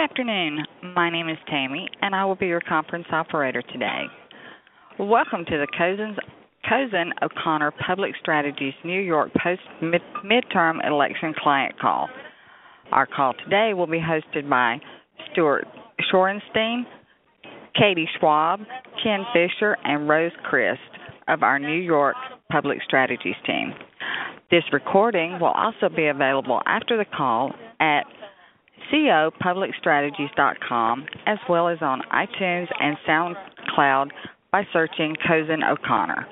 afternoon. My name is Tammy, and I will be your conference operator today. Welcome to the Cozen, Cozen O'Connor Public Strategies New York post mid, midterm election client call. Our call today will be hosted by Stuart Shorenstein, Katie Schwab, Ken Fisher, and Rose Christ of our New York Public Strategies team. This recording will also be available after the call copublicstrategies.com as well as on iTunes and SoundCloud by searching Cozen O'Connor.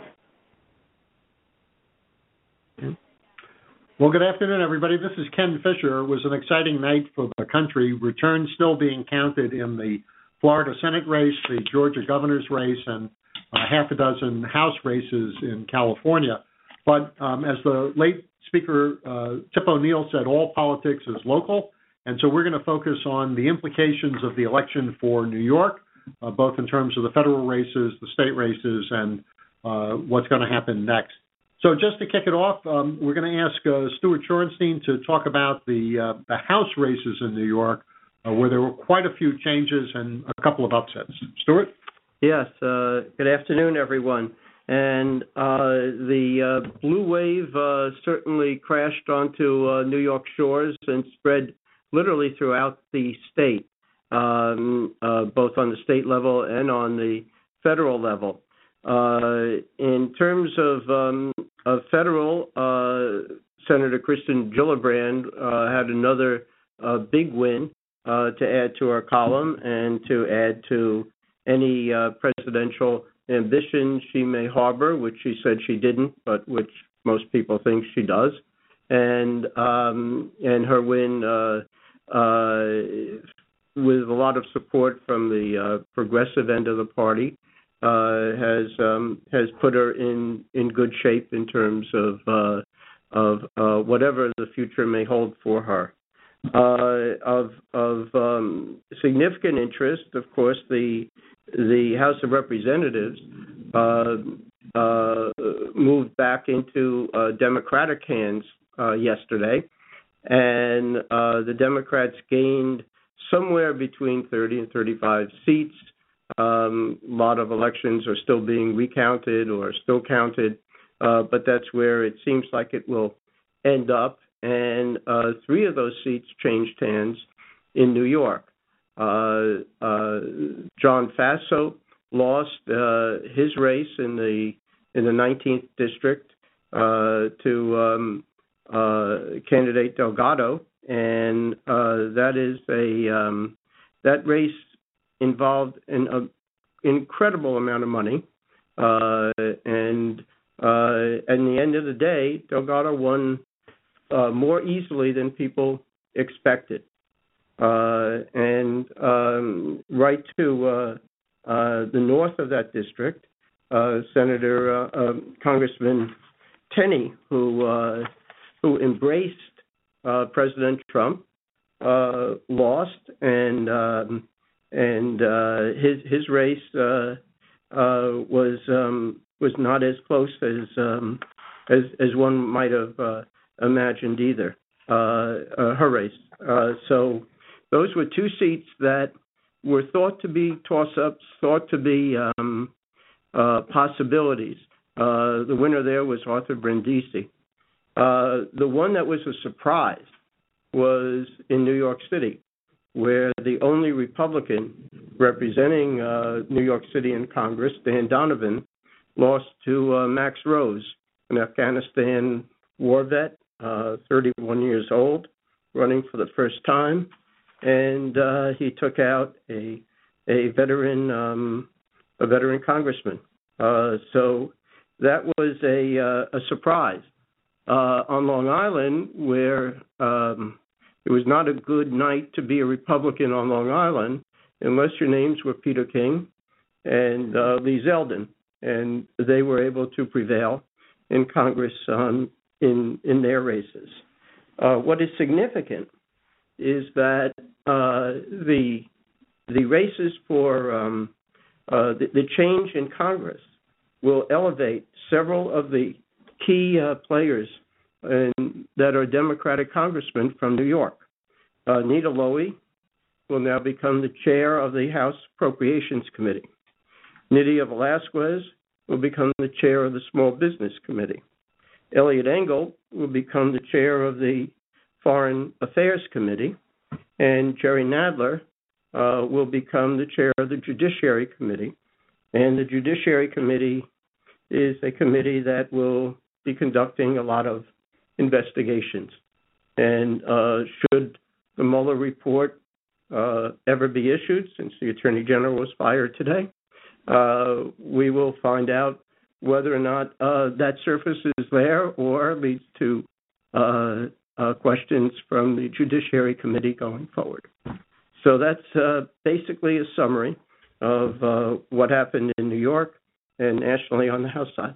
Well, good afternoon, everybody. This is Ken Fisher. It was an exciting night for the country. Returns still being counted in the Florida Senate race, the Georgia governor's race, and uh, half a dozen House races in California. But um, as the late Speaker uh, Tip O'Neill said, all politics is local. And so we're going to focus on the implications of the election for New York, uh, both in terms of the federal races, the state races, and uh, what's going to happen next. So just to kick it off, um, we're going to ask uh, Stuart Shorenstein to talk about the uh, the House races in New York, uh, where there were quite a few changes and a couple of upsets. Stuart. Yes. Uh, good afternoon, everyone. And the blue wave certainly crashed onto New York shores and spread literally throughout the state, um, uh, both on the state level and on the federal level. Uh, in terms of, um, of federal, uh, Senator Kirsten Gillibrand uh, had another uh, big win uh, to add to our column and to add to any presidential ambitions she may harbor, which she said she didn't, but which most people think she does. And um, and her win with a lot of support from the uh, progressive end of the party, uh, has um, has put her in in good shape in terms of of whatever the future may hold for her. Uh, of of um, significant interest, of course, the the House of Representatives uh, uh, moved back into Democratic hands yesterday, and uh, the Democrats gained somewhere between 30 and 35 seats. Um, a lot of elections are still being recounted or still counted, uh, but that's where it seems like it will end up. And uh, three of those seats changed hands in New York. Uh, uh, John Faso lost uh, his race in the in the 19th district to um, uh, candidate Delgado, and uh, that is a um, that race involved an incredible amount of money, uh, and uh, at the end of the day, Delgado won uh, more easily than people expected, uh, and um, right to uh, uh, the north of that district, uh, Senator uh, uh, Congressman Tenney, who uh, who embraced uh, President Trump, uh, lost, and um, and uh, his his race uh, uh, was um, was not as close as um, as as one might have uh, imagined either. her race. so those were two seats that were thought to be toss-ups, thought to be um, possibilities. the winner there was Arthur Brindisi. Uh, the one that was a surprise was in New York City, where the only Republican representing uh, New York City in Congress, Dan Donovan, lost to uh, Max Rose, an Afghanistan war vet, uh, 31 years old, running for the first time, and uh, he took out a a veteran um, a veteran congressman. Uh, so that was a uh, a surprise uh, on Long Island, where um, it was not a good night to be a Republican on Long Island unless your names were Peter King and uh, Lee Zeldin, and they were able to prevail in Congress um, in in their races. Uh, what is significant is that uh, the the races for um, uh, the, the change in Congress will elevate several of the key uh, players that are Democratic congressmen from New York. Uh, Nita Lowey will now become the chair of the House Appropriations Committee. Nydia Velázquez will become the chair of the Small Business Committee. Eliot Engel will become the chair of the Foreign Affairs Committee, and Jerry Nadler uh, will become the chair of the Judiciary Committee. And the Judiciary Committee is a committee that will be conducting a lot of investigations. And uh, should the Mueller report uh, ever be issued, since the Attorney General was fired today, uh, we will find out whether or not uh, that surface is there or leads to uh, uh, questions from the Judiciary Committee going forward. So that's basically a summary of what happened in New York and nationally on the House side.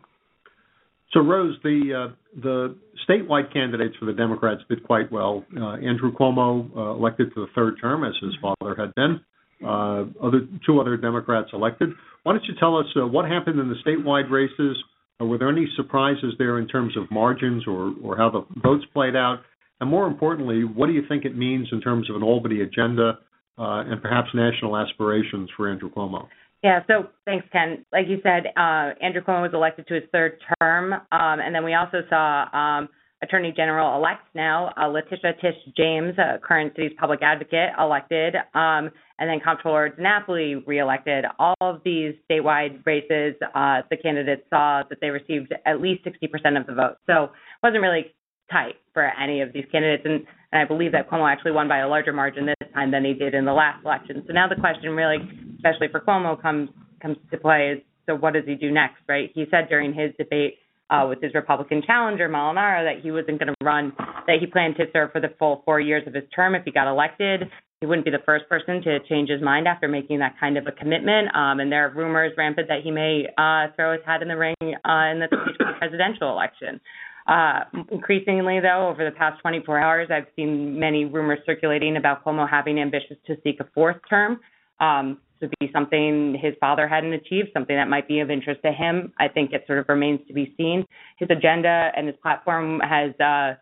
So, Rose, the uh, the statewide candidates for the Democrats did quite well. Uh, Andrew Cuomo uh, elected to the third term, as his father had been. Uh, other two other Democrats elected. Why don't you tell us uh, what happened in the statewide races? were there any surprises there in terms of margins or or how the votes played out? And more importantly, what do you think it means in terms of an Albany agenda uh, and perhaps national aspirations for Andrew Cuomo? Yeah, so thanks, Ken. Like you said, uh, Andrew Cuomo was elected to his third term, um, and then we also saw um, Attorney General elect now uh, Letitia Tish James, uh, current city's public advocate, elected, um, and then Comptroller DiNapoli reelected. All of these statewide races, uh, the candidates saw that they received at least 60% of the vote. So it wasn't really tight for any of these candidates, and, and I believe that Cuomo actually won by a larger margin this time than he did in the last election. So now the question really especially for Cuomo, comes comes to play is so what does he do next, right? He said during his debate uh, with his Republican challenger Molinaro that he wasn't going to run, that he planned to serve for the full four years of his term if he got elected. He wouldn't be the first person to change his mind after making that kind of a commitment. Um, and there are rumors rampant that he may uh, throw his hat in the ring uh, in the presidential election. Uh, increasingly, though, over the past 24 hours, I've seen many rumors circulating about Cuomo having ambitions to seek a fourth term. Um, to be something his father hadn't achieved, something that might be of interest to him. I think it sort of remains to be seen. His agenda and his platform has uh,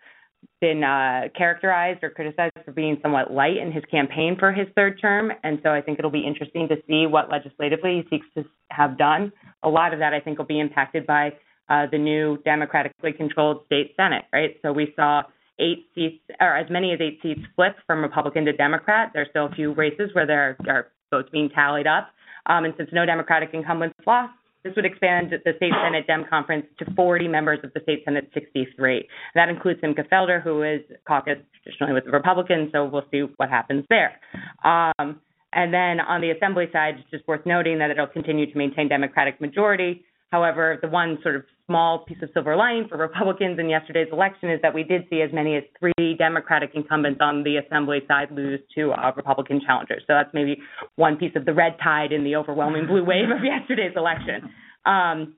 been uh, characterized or criticized for being somewhat light in his campaign for his third term. And so I think it'll be interesting to see what legislatively he seeks to have done. A lot of that, I think, will be impacted by uh, the new democratically controlled state Senate, right? So we saw eight seats, or as many as eight seats flip from Republican to Democrat. There's still a few races where there are votes being tallied up. Um, and since no Democratic incumbents lost, this would expand the state Senate Dem conference to 40 members of the state Senate 63. That includes Simcha Felder, who is caucused traditionally with the Republicans, so we'll see what happens there. Um, and then on the assembly side, it's just worth noting that it'll continue to maintain Democratic majority. However, the one sort of small piece of silver lining for Republicans in yesterday's election is that we did see as many as three Democratic incumbents on the Assembly side lose to uh, Republican challengers. So that's maybe one piece of the red tide in the overwhelming blue wave of yesterday's election. Um,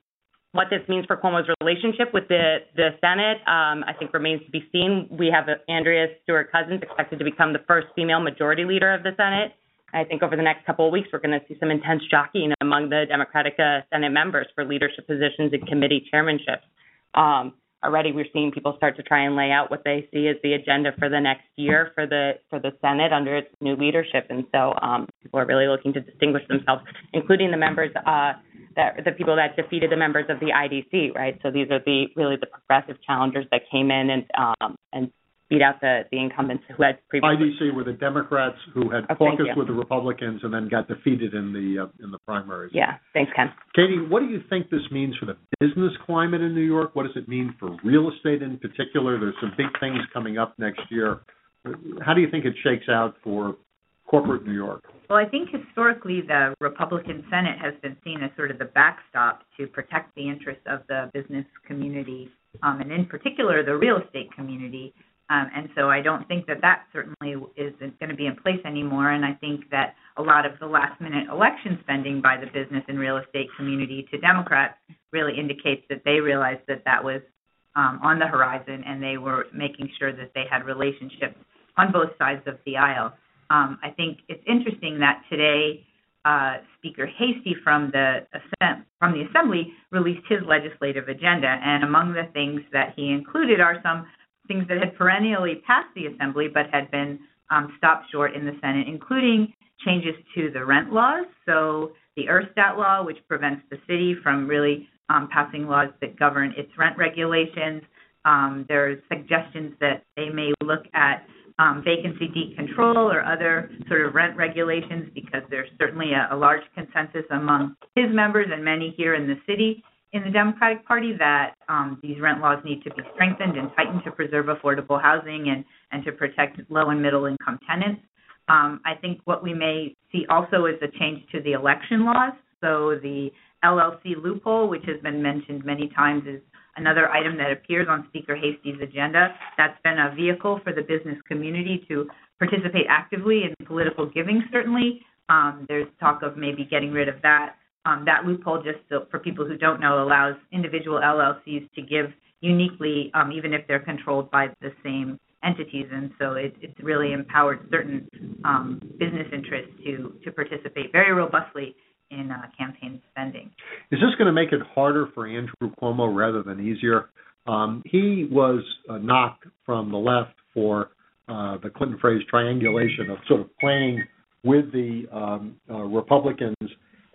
what this means for Cuomo's relationship with the the Senate, um, I think remains to be seen. We have Andrea Stewart Cousins expected to become the first female majority leader of the Senate. I think over the next couple of weeks, we're going to see some intense jockeying among the Democratic uh, Senate members for leadership positions and committee chairmanships. Um, already, we're seeing people start to try and lay out what they see as the agenda for the next year for the for the Senate under its new leadership, and so um, people are really looking to distinguish themselves, including the members. Uh, that the people that defeated the members of the IDC, right? So these are the really the progressive challengers that came in and um, and beat out the, the incumbents who had previously. IDC were the Democrats who had oh, caucused with the Republicans and then got defeated in the uh, in the primaries. Yeah, thanks, Ken. Katie, what do you think this means for the business climate in New York? What does it mean for real estate in particular? There's some big things coming up next year. How do you think it shakes out for corporate New York? Well, I think historically the Republican Senate has been seen as sort of the backstop to protect the interests of the business community, um, and in particular the real estate community. Um, and so I don't think that that certainly isn't going to be in place anymore. And I think that a lot of the last minute election spending by the business and real estate community to Democrats really indicates that they realized that that was um, on the horizon and they were making sure that they had relationships on both sides of the aisle. Um, I think it's interesting that today uh, Speaker Heastie from the from the Assembly released his legislative agenda, and among the things that he included are some things that had perennially passed the assembly but had been um, stopped short in the Senate, including changes to the rent laws. So the Urstadt law, which prevents the city from really um, passing laws that govern its rent regulations. Um, there's suggestions that they may look at um, vacancy control or other sort of rent regulations because there's certainly a, a large consensus among his members and many here in the city in the Democratic Party that um, these rent laws need to be strengthened and tightened to preserve affordable housing and, and to protect low and middle income tenants. Um, I think what we may see also is a change to the election laws. So the LLC loophole, which has been mentioned many times, is another item that appears on Speaker Heastie's agenda. That's been a vehicle for the business community to participate actively in political giving, certainly. Um, there's talk of maybe getting rid of that. Um, that loophole, just so, for people who don't know, allows individual LLCs to give uniquely, um, even if they're controlled by the same entities, and so it, it's really empowered certain um, business interests to to participate very robustly in uh, campaign spending. Is this going to make it harder for Andrew Cuomo rather than easier? Um, he was knocked from the left for uh, the Clinton phrase triangulation of sort of playing with the um, uh, Republicans,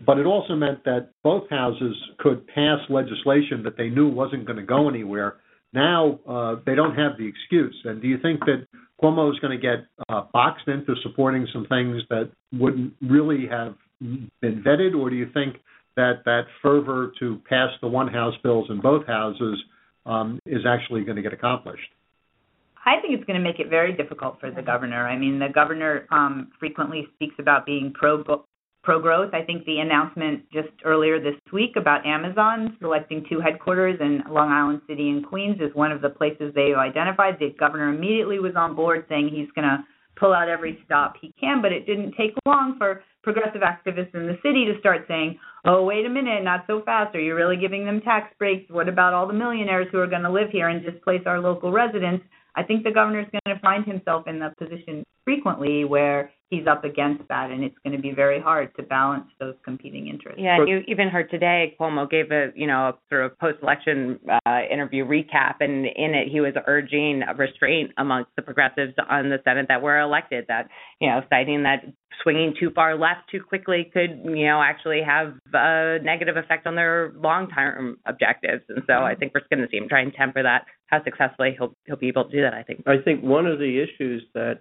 but it also meant that both houses could pass legislation that they knew wasn't going to go anywhere. Now uh, they don't have the excuse. And do you think that Cuomo is going to get uh, boxed into supporting some things that wouldn't really have been vetted, or do you think that that fervor to pass the one House bills in both houses um, is actually going to get accomplished? I think it's going to make it very difficult for the governor. I mean, the governor um, frequently speaks about being pro pro growth. I think the announcement just earlier this week about Amazon selecting two headquarters in Long Island City and Queens is one of the places they've identified. The governor immediately was on board saying he's going to pull out every stop he can, but it didn't take long for progressive activists in the city to start saying, oh, wait a minute, not so fast. Are you really giving them tax breaks? What about all the millionaires who are going to live here and displace our local residents? I think the governor is going to find himself in the position frequently where he's up against that, and it's going to be very hard to balance those competing interests. Yeah, and you even heard today Cuomo gave a you know a sort of post-election uh, interview recap, and in it he was urging a restraint amongst the progressives on the Senate that were elected. That you know, citing that swinging too far left too quickly could you know actually have a negative effect on their long-term objectives. And so I think we're going to see him try and temper that. How successfully he'll he'll be able to do that, I think. I think one of the issues that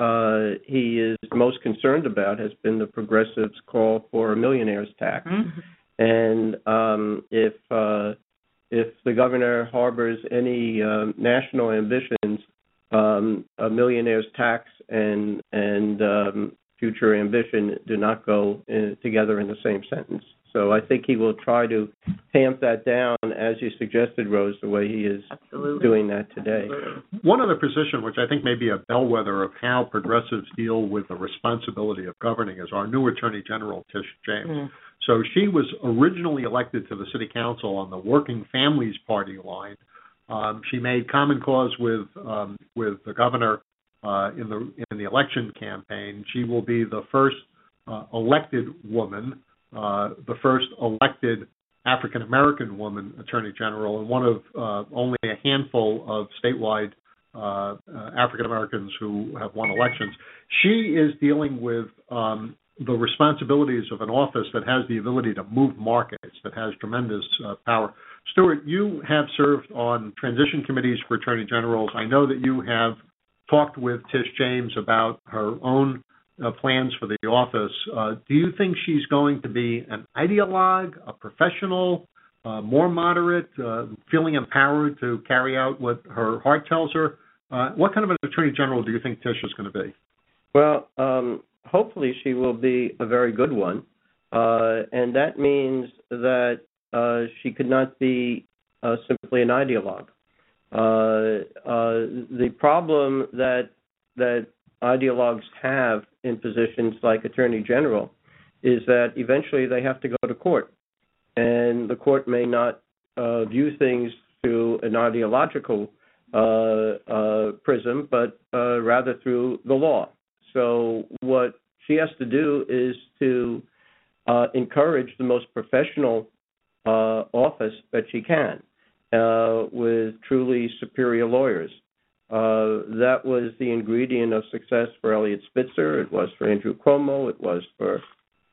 uh, he is most concerned about has been the progressives' call for a millionaire's tax. Mm-hmm. And um, if uh, if the governor harbors any uh, national ambitions, um, a millionaire's tax and and um, future ambition do not go in, together in the same sentence. So I think he will try to tamp that down, as you suggested, Rose, the way he is Absolutely. doing that today. One other position, which I think may be a bellwether of how progressives deal with the responsibility of governing, is our new Attorney General, Tish James. Mm. So she was originally elected to the City Council on the Working Families Party line. Um, she made common cause with um, with the governor uh, in the in the election campaign. She will be the first uh, elected woman uh, the first elected African American woman attorney general and one of uh, only a handful of statewide uh, uh, African Americans who have won elections. She is dealing with um, the responsibilities of an office that has the ability to move markets, that has tremendous uh, power. Stuart, you have served on transition committees for attorney generals. I know that you have talked with Tish James about her own uh, plans for the office. Uh, do you think she's going to be an ideologue, a professional, uh, more moderate, uh, feeling empowered to carry out what her heart tells her? Uh, what kind of an attorney general do you think Tish is going to be? Well, um, hopefully she will be a very good one, uh, and that means that she could not be simply an ideologue. the problem that that ideologues have in positions like attorney general is that eventually they have to go to court, and the court may not uh, view things through an ideological uh, uh, prism, but uh, rather through the law. So what she has to do is to uh, encourage the most professional office that she can with truly superior lawyers. Uh, that was the ingredient of success for Eliot Spitzer. It was for Andrew Cuomo. It was for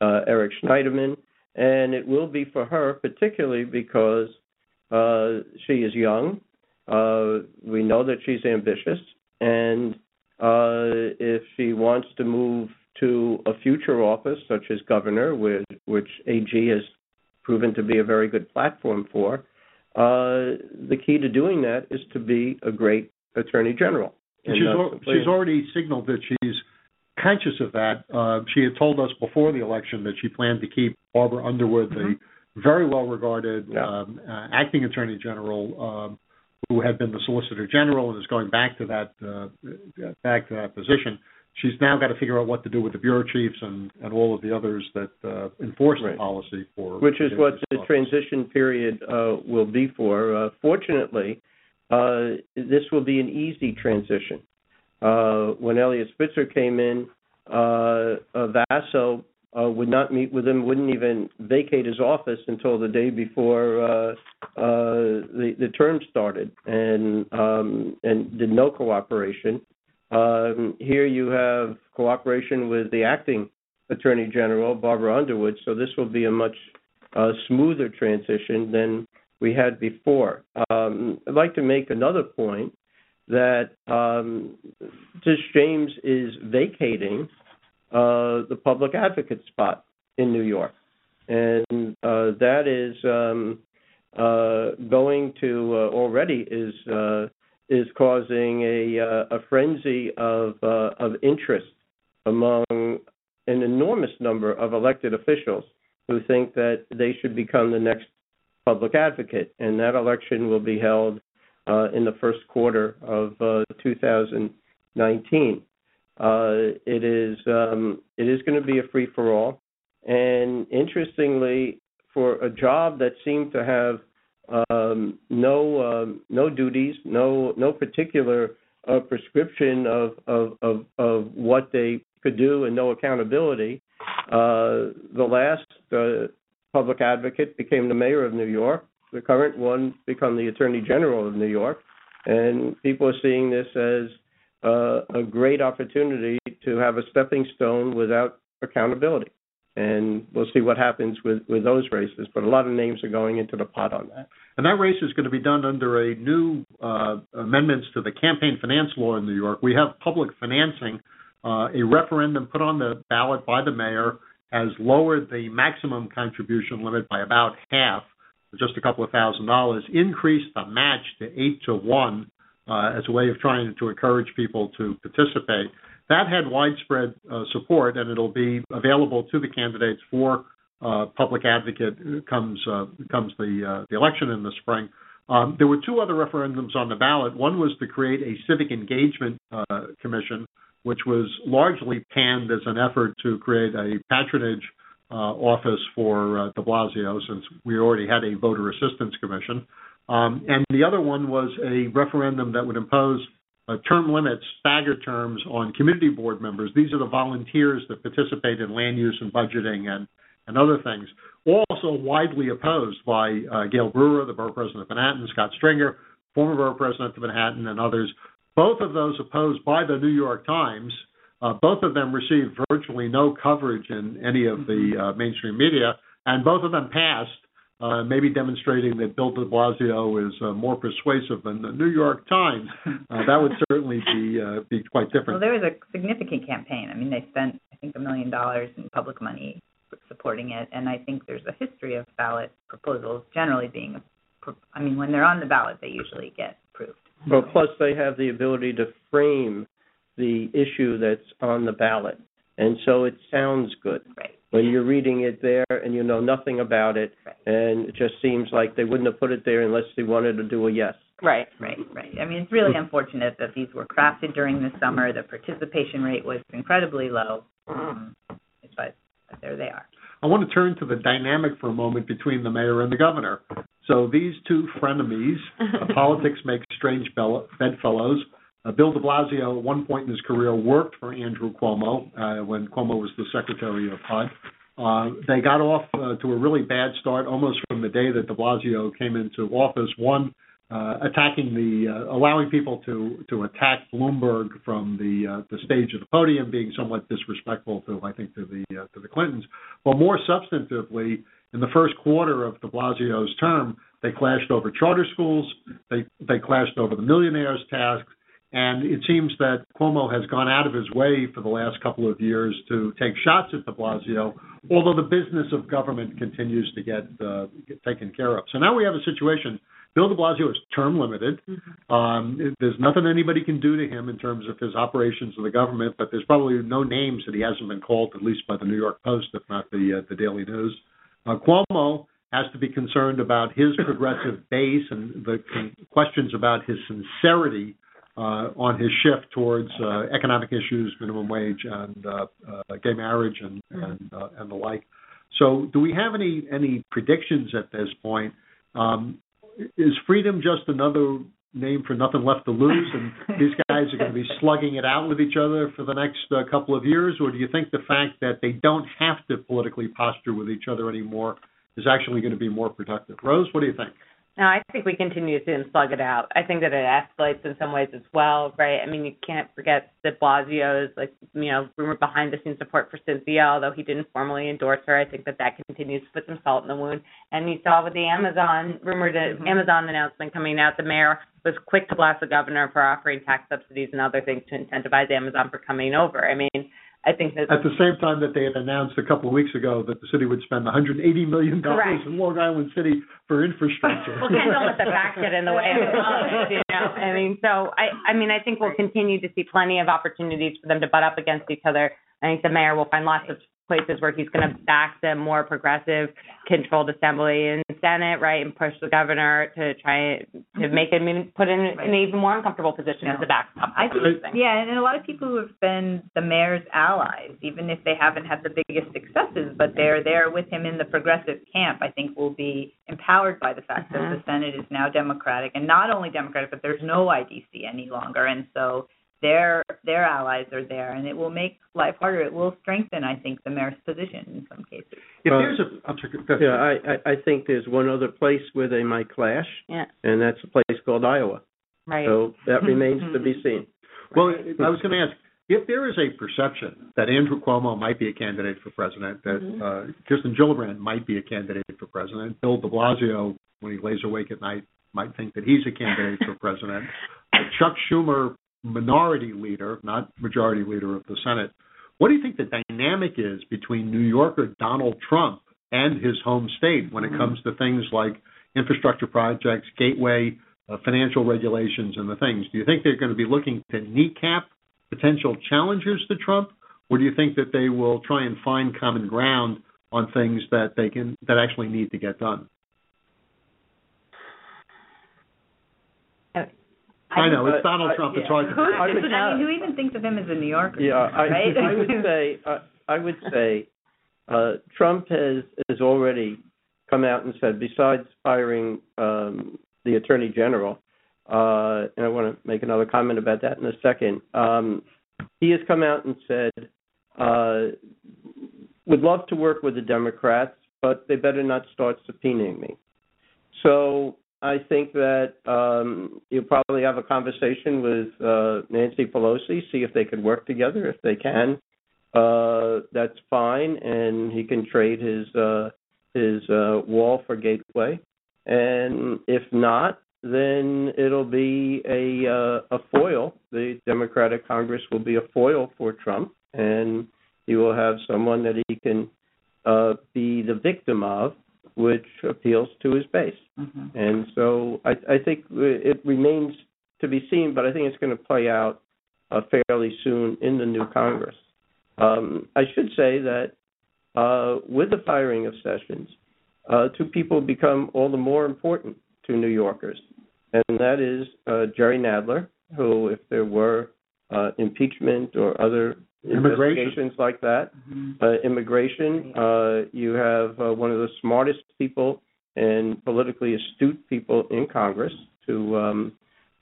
uh, Eric Schneiderman, and it will be for her, particularly because uh, she is young. Uh, we know that she's ambitious, and uh, if she wants to move to a future office such as governor, which, which AG has proven to be a very good platform for, uh, the key to doing that is to be a great attorney general. And she's, al- she's already signaled that she's conscious of that. Uh, she had told us before the election that she planned to keep Barbara Underwood, mm-hmm. the very well regarded yeah. um, uh, acting attorney general, um, who had been the solicitor general and is going back to that uh, back to that position. She's now got to figure out what to do with the bureau chiefs and, and all of the others that uh, enforce right. the policy for. Which is what the office. transition period uh, will be for. Uh, fortunately, uh, this will be an easy transition. Uh, when Eliot Spitzer came in, uh, Vacco uh, would not meet with him, wouldn't even vacate his office until the day before uh, uh, the, the term started, and um, and did no cooperation. Um, here you have cooperation with the acting Attorney General, Barbara Underwood, so this will be a much uh, smoother transition than we had before. Um, I'd like to make another point that um, James is vacating uh, the public advocate spot in New York, and uh, that is um, uh, going to uh, already is uh, is causing a uh, a frenzy of of interest among an enormous number of elected officials who think that they should become the next public advocate, and that election will be held uh, in the first quarter of uh, 2019. Uh, it is um, it is going to be a free for all, and interestingly, for a job that seemed to have um, no um, no duties, no no particular uh, prescription of, of of of what they could do, and no accountability. Uh, the last uh, public advocate became the mayor of New York. The current one become the attorney general of New York, and people are seeing this as uh, a great opportunity to have a stepping stone without accountability. And we'll see what happens with, with those races. But a lot of names are going into the pot on that. And that race is going to be done under a new uh, amendments to the campaign finance law in New York. We have public financing. Uh, a referendum put on the ballot by the mayor has lowered the maximum contribution limit by about half, just a couple of thousand dollars, increased the match to eight to one uh, as a way of trying to encourage people to participate. That had widespread uh, support, and it'll be available to the candidates for uh, public advocate comes uh, comes the uh, the election in the spring. Um, there were two other referendums on the ballot. One was to create a civic engagement uh, commission which was largely panned as an effort to create a patronage uh, office for uh, de Blasio, since we already had a voter assistance commission. Um, and the other one was a referendum that would impose uh, term limits, staggered terms on community board members. These are the volunteers that participate in land use and budgeting and, and other things. Also widely opposed by uh, Gale Brewer, the borough president of Manhattan, Scott Stringer, former borough president of Manhattan, and others both of those opposed by the New York Times. Uh, both of them received virtually no coverage in any of the uh, mainstream media, and both of them passed, uh, maybe demonstrating that Bill de Blasio is uh, more persuasive than the New York Times. Uh, that would certainly be uh, be quite different. Well, there was a significant campaign. I mean, they spent I think a million dollars in public money supporting it, and I think there's a history of ballot proposals generally being. I mean, when they're on the ballot, they usually get approved. Well, plus they have the ability to frame the issue that's on the ballot, and so it sounds good. Right. When you're reading it there and you know nothing about it, right. and it just seems like they wouldn't have put it there unless they wanted to do a yes. Right, right, right. I mean, it's really unfortunate that these were crafted during the summer. The participation rate was incredibly low, um, but, but there they are. I want to turn to the dynamic for a moment between the mayor and the governor. So these two frenemies, uh, politics makes strange bedfellows. Uh, Bill de Blasio, at one point in his career, worked for Andrew Cuomo uh, when Cuomo was the secretary of HUD. Uh, they got off uh, to a really bad start almost from the day that de Blasio came into office. One, uh, attacking the uh, allowing people to to attack Bloomberg from the uh, the stage of the podium, being somewhat disrespectful to I think to the uh, to the Clintons. But more substantively, in the first quarter of De Blasio's term, they clashed over charter schools, they they clashed over the millionaires tax, and it seems that Cuomo has gone out of his way for the last couple of years to take shots at De Blasio, although the business of government continues to get, uh, get taken care of. So now we have a situation Bill de Blasio is term limited. Mm-hmm. Um, there's nothing anybody can do to him in terms of his operations of the government, but there's probably no names that he hasn't been called, at least by the New York Post, if not the uh, the Daily News. Uh, Cuomo has to be concerned about his progressive base and the questions about his sincerity uh, on his shift towards uh, economic issues, minimum wage, and uh, uh, gay marriage, and and, uh, and the like. So, do we have any any predictions at this point? Um, is freedom just another name for nothing left to lose, and these guys are going to be slugging it out with each other for the next uh, couple of years, or do you think the fact that they don't have to politically posture with each other anymore is actually going to be more productive? Rose, what do you think? No, I think we continue to see them slug it out. I think that it escalates in some ways as well, right? I mean, you can't forget that Blasio's like, you know, rumored behind the scenes support for Cynthia, although he didn't formally endorse her. I think that that continues to put some salt in the wound. And you saw with the Amazon rumored mm-hmm. Amazon announcement coming out, the mayor was quick to blast the governor for offering tax subsidies and other things to incentivize Amazon for coming over. I mean, I think that at the same time that they had announced a couple of weeks ago that the city would spend 180 million dollars in Long Island City for infrastructure. well, can't let the back get in the way of it. You know, I mean, so I, I mean, I think we'll continue to see plenty of opportunities for them to butt up against each other. I think the mayor will find lots of places where he's going to back the more progressive, controlled assembly and senate, right, and push the governor to try to mm-hmm. make him put in an even more uncomfortable position as a backstop. I think, yeah, and a lot of people who have been the mayor's allies, even if they haven't had the biggest successes, but they're there with him in the progressive camp, I think will be empowered by the fact mm-hmm. that the Senate is now Democratic, and not only Democratic, but there's no IDC any longer, and so their their allies are there, and it will make life harder. It will strengthen, I think, the mayor's position in some cases. If there's a, I'm sorry, yeah, I, I think there's one other place where they might clash, yeah. and that's a place called Iowa. Right. So that remains to be seen. Well, I was going to ask if there is a perception that Andrew Cuomo might be a candidate for president, that mm-hmm. uh, Kirsten Gillibrand might be a candidate for president, Bill De Blasio, when he lays awake at night, might think that he's a candidate for president. Chuck Schumer minority leader, not majority leader of the Senate. What do you think the dynamic is between New Yorker Donald Trump and his home state when it comes to things like infrastructure projects, gateway, uh, financial regulations, and the things? Do you think they're going to be looking to kneecap potential challengers to Trump, or do you think that they will try and find common ground on things that they can that actually need to get done? I know it's Donald uh, Trump. It's hard to. Who, I, would, I mean, who even thinks of him as a New Yorker? Yeah, I, right? I would say uh, I would say uh, Trump has has already come out and said, besides firing um, the attorney general, uh, and I want to make another comment about that in a second. Um, he has come out and said, uh, would love to work with the Democrats, but they better not start subpoenaing me. So I think that um, you'll probably have a conversation with uh, Nancy Pelosi, see if they can work together. If they can, uh, that's fine, and he can trade his uh, his uh, wall for Gateway. And if not, then it'll be a uh, a foil. The Democratic Congress will be a foil for Trump, and he will have someone that he can uh, be the victim of which appeals to his base. Mm-hmm. And so I, I think it remains to be seen, but I think it's going to play out uh, fairly soon in the new Congress. Um, I should say that uh, with the firing of Sessions, uh, two people become all the more important to New Yorkers, and that is uh, Jerry Nadler, who, if there were uh, impeachment or other investigations like that. Mm-hmm. Uh, immigration, uh, you have uh, one of the smartest people and politically astute people in Congress to um,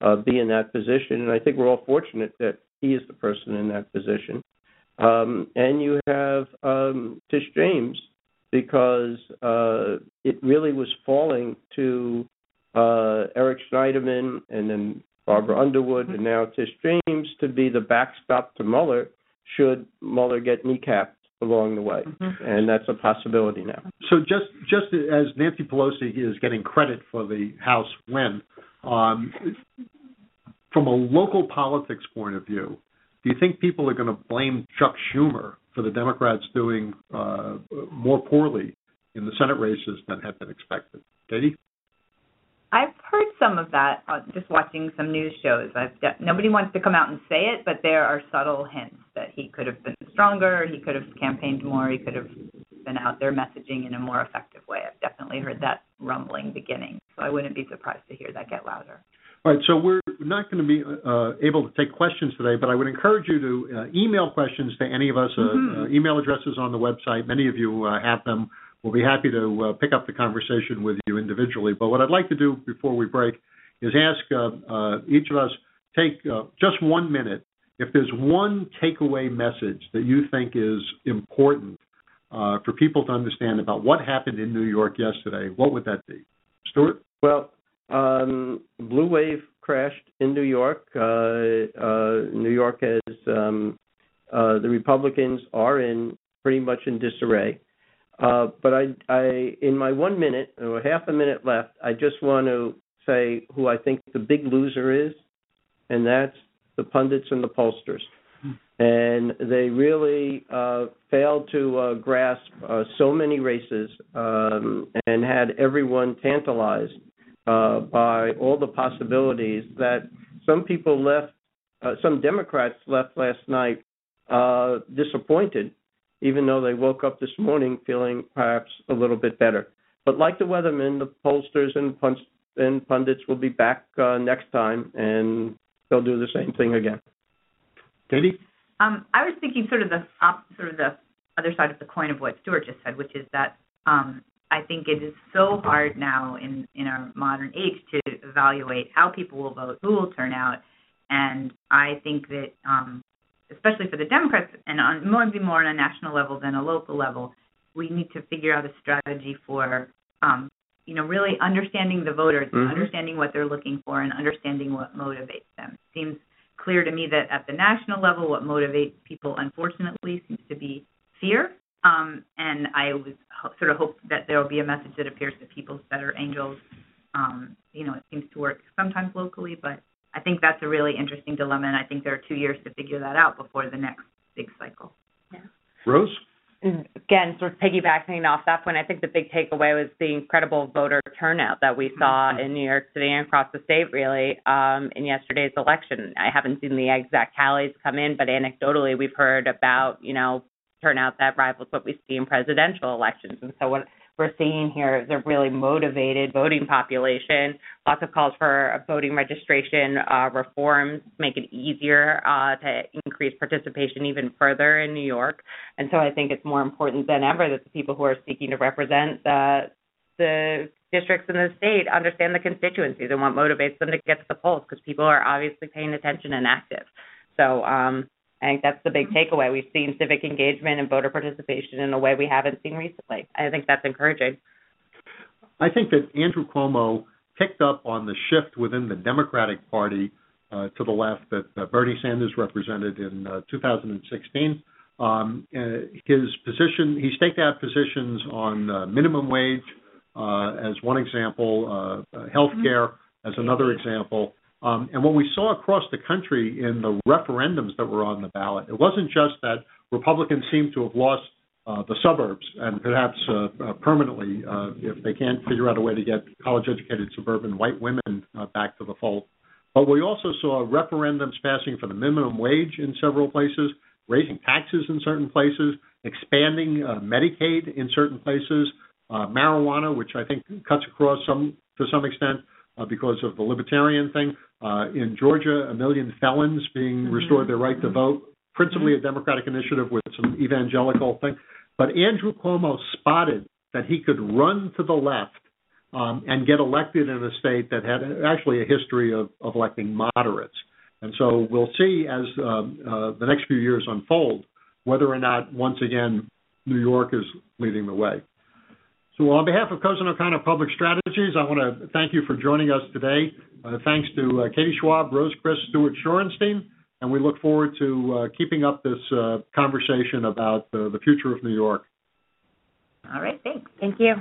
uh, be in that position, and I think we're all fortunate that he is the person in that position. Um, and you have um, Tish James because uh, it really was falling to uh, Eric Schneiderman and then Barbara Underwood and now Tish James to be the backstop to Mueller should Mueller get kneecapped along the way, mm-hmm. and that's a possibility now. So just just as Nancy Pelosi is getting credit for the House win, um, from a local politics point of view, do you think people are going to blame Chuck Schumer for the Democrats doing uh, more poorly in the Senate races than had been expected? Katie? I've heard some of that uh, just watching some news shows. I've de- nobody wants to come out and say it, but there are subtle hints that he could have been stronger, he could have campaigned more, he could have been out there messaging in a more effective way. I've definitely heard that rumbling beginning, so I wouldn't be surprised to hear that get louder. All right, so we're not going to be uh, able to take questions today, but I would encourage you to uh, email questions to any of us. Uh, mm-hmm. Uh, email addresses on the website. Many of you uh, have them. We'll be happy to uh, pick up the conversation with you individually. But what I'd like to do before we break is ask each of us take just one minute. If there's one takeaway message that you think is important for people to understand about what happened in New York yesterday, what would that be? Stuart? Well, um, Blue Wave crashed in New York. Uh, uh, New York has um, uh, the Republicans are in pretty much in disarray. Uh, but I, I, in my one minute or half a minute left, I just want to say who I think the big loser is, and that's the pundits and the pollsters. And they really uh, failed to uh, grasp uh, so many races um, and had everyone tantalized uh, by all the possibilities that some people left, uh, some Democrats left last night uh, disappointed, even though they woke up this morning feeling perhaps a little bit better. But like the weathermen, the pollsters and, pun- and pundits will be back uh, next time, and they'll do the same thing again. Katie? Um, I was thinking sort of the op- sort of the other side of the coin of what Stuart just said, which is that um, I think it is so hard now in in our modern age to evaluate how people will vote, who will turn out, and I think that um, especially for the Democrats and on maybe more on a national level than a local level, we need to figure out a strategy for um, you know really understanding the voters, mm-hmm. understanding what they're looking for, and understanding what motivates them. It seems clear to me that at the national level, what motivates people, unfortunately, seems to be fear um, and I was sort of hope that there will be a message that appears to people that are angels. Um, you know, it seems to work sometimes locally, but I think that's a really interesting dilemma, and I think there are two years to figure that out before the next big cycle. Yeah. Rose? Again, sort of piggybacking off that point, I think the big takeaway was the incredible voter turnout that we saw mm-hmm. in New York City and across the state, really, um, in yesterday's election. I haven't seen the exact tallies come in, but anecdotally, we've heard about, you know, turnout that rivals what we see in presidential elections. And so what we're seeing here is a really motivated voting population. Lots of calls for voting registration uh, reforms, make it easier uh, to increase participation even further in New York. And so I think it's more important than ever that the people who are seeking to represent the the districts in the state understand the constituencies and what motivates them to get to the polls because people are obviously paying attention and active. So um, I think that's the big takeaway. We've seen civic engagement and voter participation in a way we haven't seen recently. I think that's encouraging. I think that Andrew Cuomo picked up on the shift within the Democratic Party uh, to the left that uh, Bernie Sanders represented in uh, 2016. Um, uh, his position, he staked out positions on uh, minimum wage uh, as one example, health care as another example, um, and what we saw across the country in the referendums that were on the ballot, it wasn't just that Republicans seemed to have lost uh, the suburbs and perhaps uh, uh, permanently uh, if they can't figure out a way to get college educated suburban white women uh, back to the fold. But we also saw referendums passing for the minimum wage in several places, raising taxes in certain places, expanding uh, Medicaid in certain places, marijuana, which I think cuts across some to some extent because of the libertarian thing. Uh, in Georgia, a million felons being mm-hmm. restored their right to vote, principally a Democratic initiative with some evangelical thing. But Andrew Cuomo spotted that he could run to the left um, and get elected in a state that had actually a history of, of electing moderates. And so we'll see as um, uh, the next few years unfold whether or not, once again, New York is leading the way. So on behalf of Cozen O'Connor Public Strategies, I want to thank you for joining us today. Uh, thanks to uh, Katie Schwab, Rose Chris, Stuart Shorenstein, and we look forward to uh, keeping up this uh, conversation about uh, the future of New York. All right, thanks. Thank you.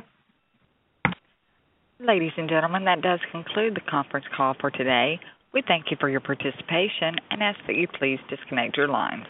Ladies and gentlemen, that does conclude the conference call for today. We thank you for your participation and ask that you please disconnect your lines.